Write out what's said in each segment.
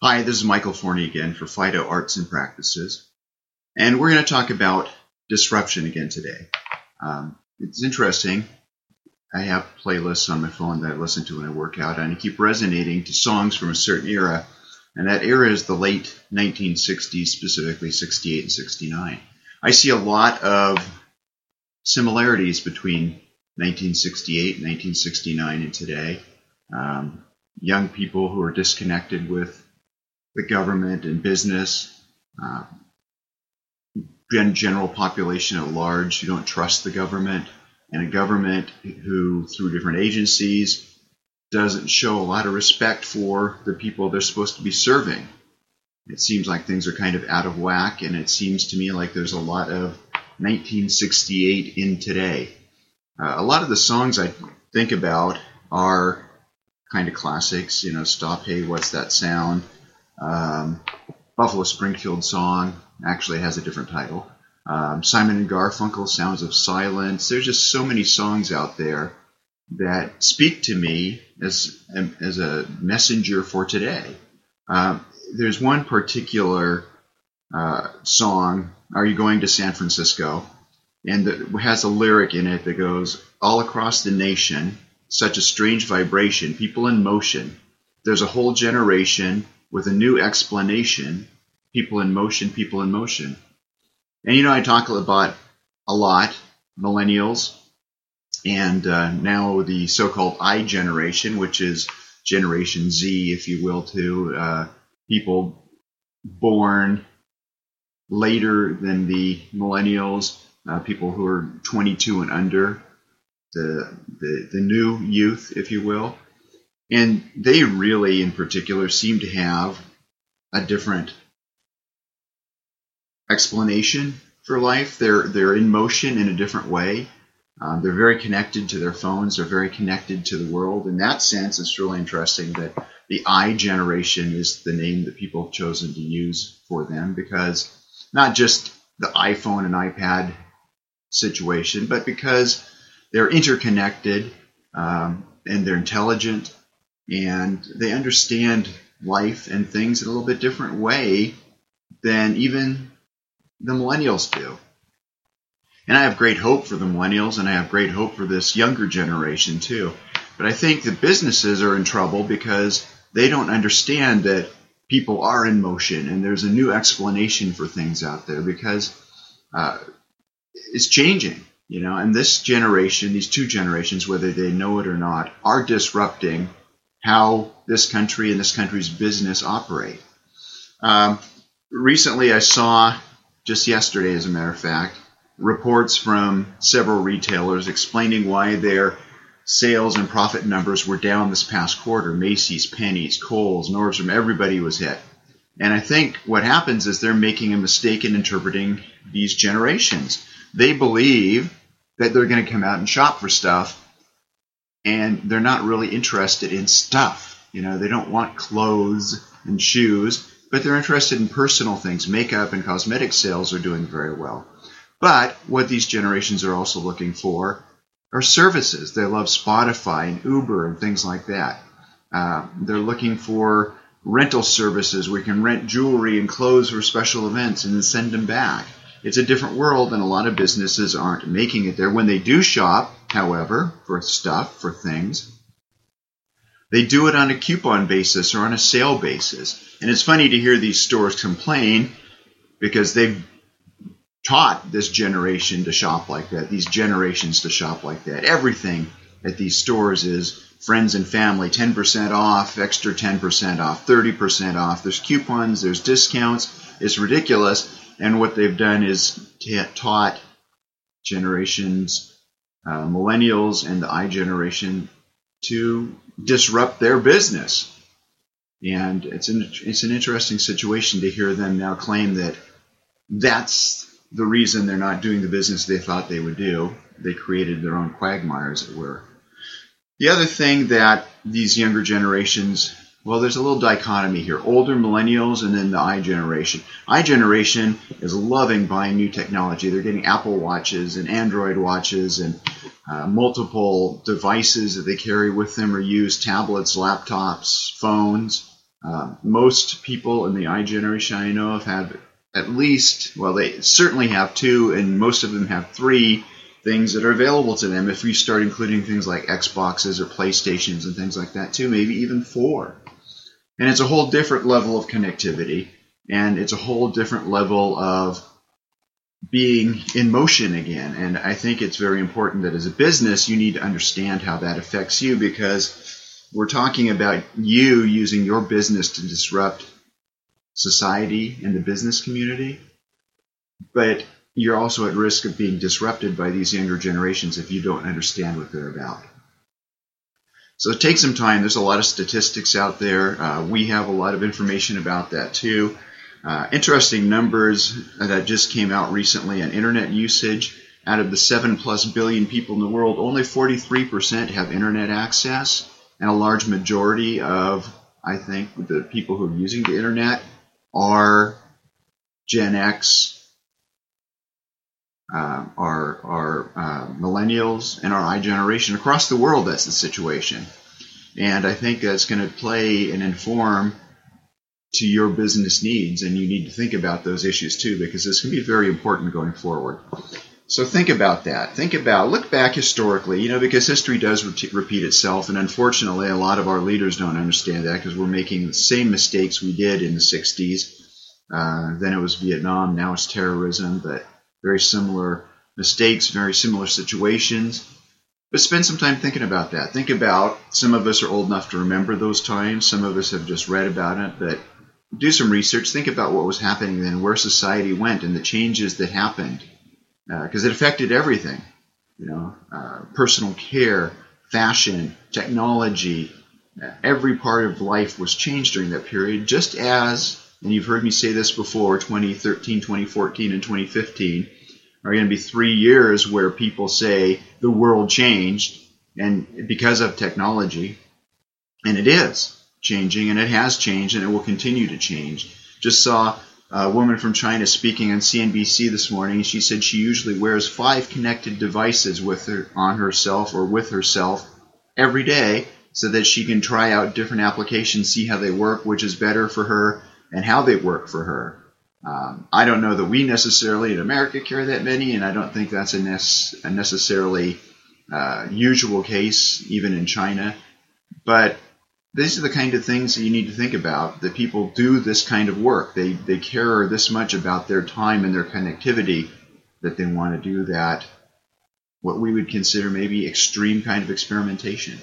Hi, this is Michael Forney again for Fido Arts and Practices. And we're going to talk about disruption again today. Um, it's interesting. I have playlists on my phone that I listen to when I work out, and I keep resonating to songs from a certain era. And that era is the late 1960s, specifically 68 and 69. I see a lot of similarities between 1968 and 1969 and today. Um, young people who are disconnected with the government and business, uh, general population at large who don't trust the government, and a government who, through different agencies, doesn't show a lot of respect for the people they're supposed to be serving. It seems like things are kind of out of whack, and it seems to me like there's a lot of 1968 in today. Uh, a lot of the songs I think about are kind of classics, you know, Stop Hey, What's That Sound? Um, Buffalo Springfield song actually has a different title. Um, Simon and Garfunkel, Sounds of Silence. There's just so many songs out there that speak to me as as a messenger for today. Um, there's one particular uh, song, "Are You Going to San Francisco?" and it has a lyric in it that goes, "All across the nation, such a strange vibration, people in motion. There's a whole generation with a new explanation. People in motion, people in motion. And you know, I talk about a lot millennials and uh, now the so called I generation, which is Generation Z, if you will, to Uh, people born later than the millennials, uh, people who are 22 and under, the, the, the new youth, if you will. And they really, in particular, seem to have a different explanation for life. They're they're in motion in a different way. Um, they're very connected to their phones. They're very connected to the world. In that sense, it's really interesting that the I generation is the name that people have chosen to use for them because not just the iPhone and iPad situation, but because they're interconnected um, and they're intelligent and they understand life and things in a little bit different way than even the millennials do. And I have great hope for the millennials and I have great hope for this younger generation too. But I think the businesses are in trouble because they don't understand that people are in motion and there's a new explanation for things out there because uh, it's changing, you know. And this generation, these two generations, whether they know it or not, are disrupting how this country and this country's business operate. Um, recently, I saw, just yesterday as a matter of fact, reports from several retailers explaining why their sales and profit numbers were down this past quarter. Macy's, Penney's, Kohl's, Nordstrom, everybody was hit. And I think what happens is they're making a mistake in interpreting these generations. They believe that they're going to come out and shop for stuff and they're not really interested in stuff. You know, they don't want clothes and shoes, but they're interested in personal things. Makeup and cosmetic sales are doing very well. But what these generations are also looking for are services. They love Spotify and Uber and things like that. Uh, they're looking for rental services We can rent jewelry and clothes for special events and then send them back. It's a different world, and a lot of businesses aren't making it there. When they do shop, however, for stuff, for things, they do it on a coupon basis or on a sale basis. And it's funny to hear these stores complain because they've taught this generation to shop like that, these generations to shop like that. Everything at these stores is friends and family 10% off, extra 10% off, 30% off. There's coupons, there's discounts. It's ridiculous. And what they've done is t- taught generations, uh, millennials and the I generation, to disrupt their business. And it's an, it's an interesting situation to hear them now claim that that's the reason they're not doing the business they thought they would do. They created their own quagmire, as it were. The other thing that these younger generations well, there's a little dichotomy here older millennials and then the I generation. I generation is loving buying new technology. They're getting Apple Watches and Android watches and uh, multiple devices that they carry with them or use tablets, laptops, phones. Uh, most people in the I generation I know of have at least, well, they certainly have two, and most of them have three things that are available to them. If you start including things like Xboxes or PlayStations and things like that too, maybe even four. And it's a whole different level of connectivity, and it's a whole different level of being in motion again. And I think it's very important that as a business, you need to understand how that affects you because we're talking about you using your business to disrupt society and the business community. But you're also at risk of being disrupted by these younger generations if you don't understand what they're about. So it takes some time. There's a lot of statistics out there. Uh, we have a lot of information about that too. Uh, interesting numbers that just came out recently on internet usage. Out of the 7 plus billion people in the world, only 43% have internet access, and a large majority of, I think, the people who are using the internet are Gen X, uh, our, our uh, millennials, and our I generation. Across the world, that's the situation. And I think that's going to play and inform to your business needs, and you need to think about those issues too, because this can be very important going forward. So think about that. Think about, look back historically, you know, because history does re- repeat itself, and unfortunately, a lot of our leaders don't understand that because we're making the same mistakes we did in the 60s. Uh, then it was Vietnam, now it's terrorism, but very similar mistakes, very similar situations. But spend some time thinking about that. Think about some of us are old enough to remember those times. Some of us have just read about it, but do some research. Think about what was happening then, where society went, and the changes that happened, because uh, it affected everything. You know, uh, personal care, fashion, technology, uh, every part of life was changed during that period. Just as, and you've heard me say this before, 2013, 2014, and 2015 are going to be three years where people say the world changed and because of technology, and it is changing, and it has changed, and it will continue to change. Just saw a woman from China speaking on CNBC this morning. She said she usually wears five connected devices with her on herself or with herself every day so that she can try out different applications, see how they work, which is better for her, and how they work for her. Um, I don't know that we necessarily in America carry that many, and I don't think that's a, a necessarily uh, usual case even in China. But these are the kind of things that you need to think about that people do this kind of work. They, they care this much about their time and their connectivity that they want to do that, what we would consider maybe extreme kind of experimentation.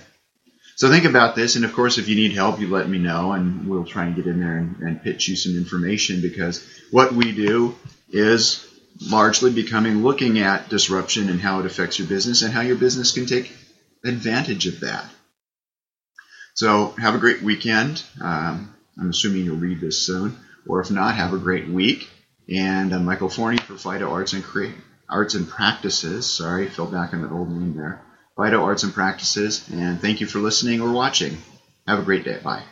So think about this, and of course, if you need help, you let me know, and we'll try and get in there and, and pitch you some information because what we do is largely becoming looking at disruption and how it affects your business and how your business can take advantage of that. So have a great weekend. Um, I'm assuming you'll read this soon, or if not, have a great week. And uh, Michael Forney for Fido Arts and Arts and Practices. Sorry, fell back on that old name there. Fido Arts and Practices. And thank you for listening or watching. Have a great day. Bye.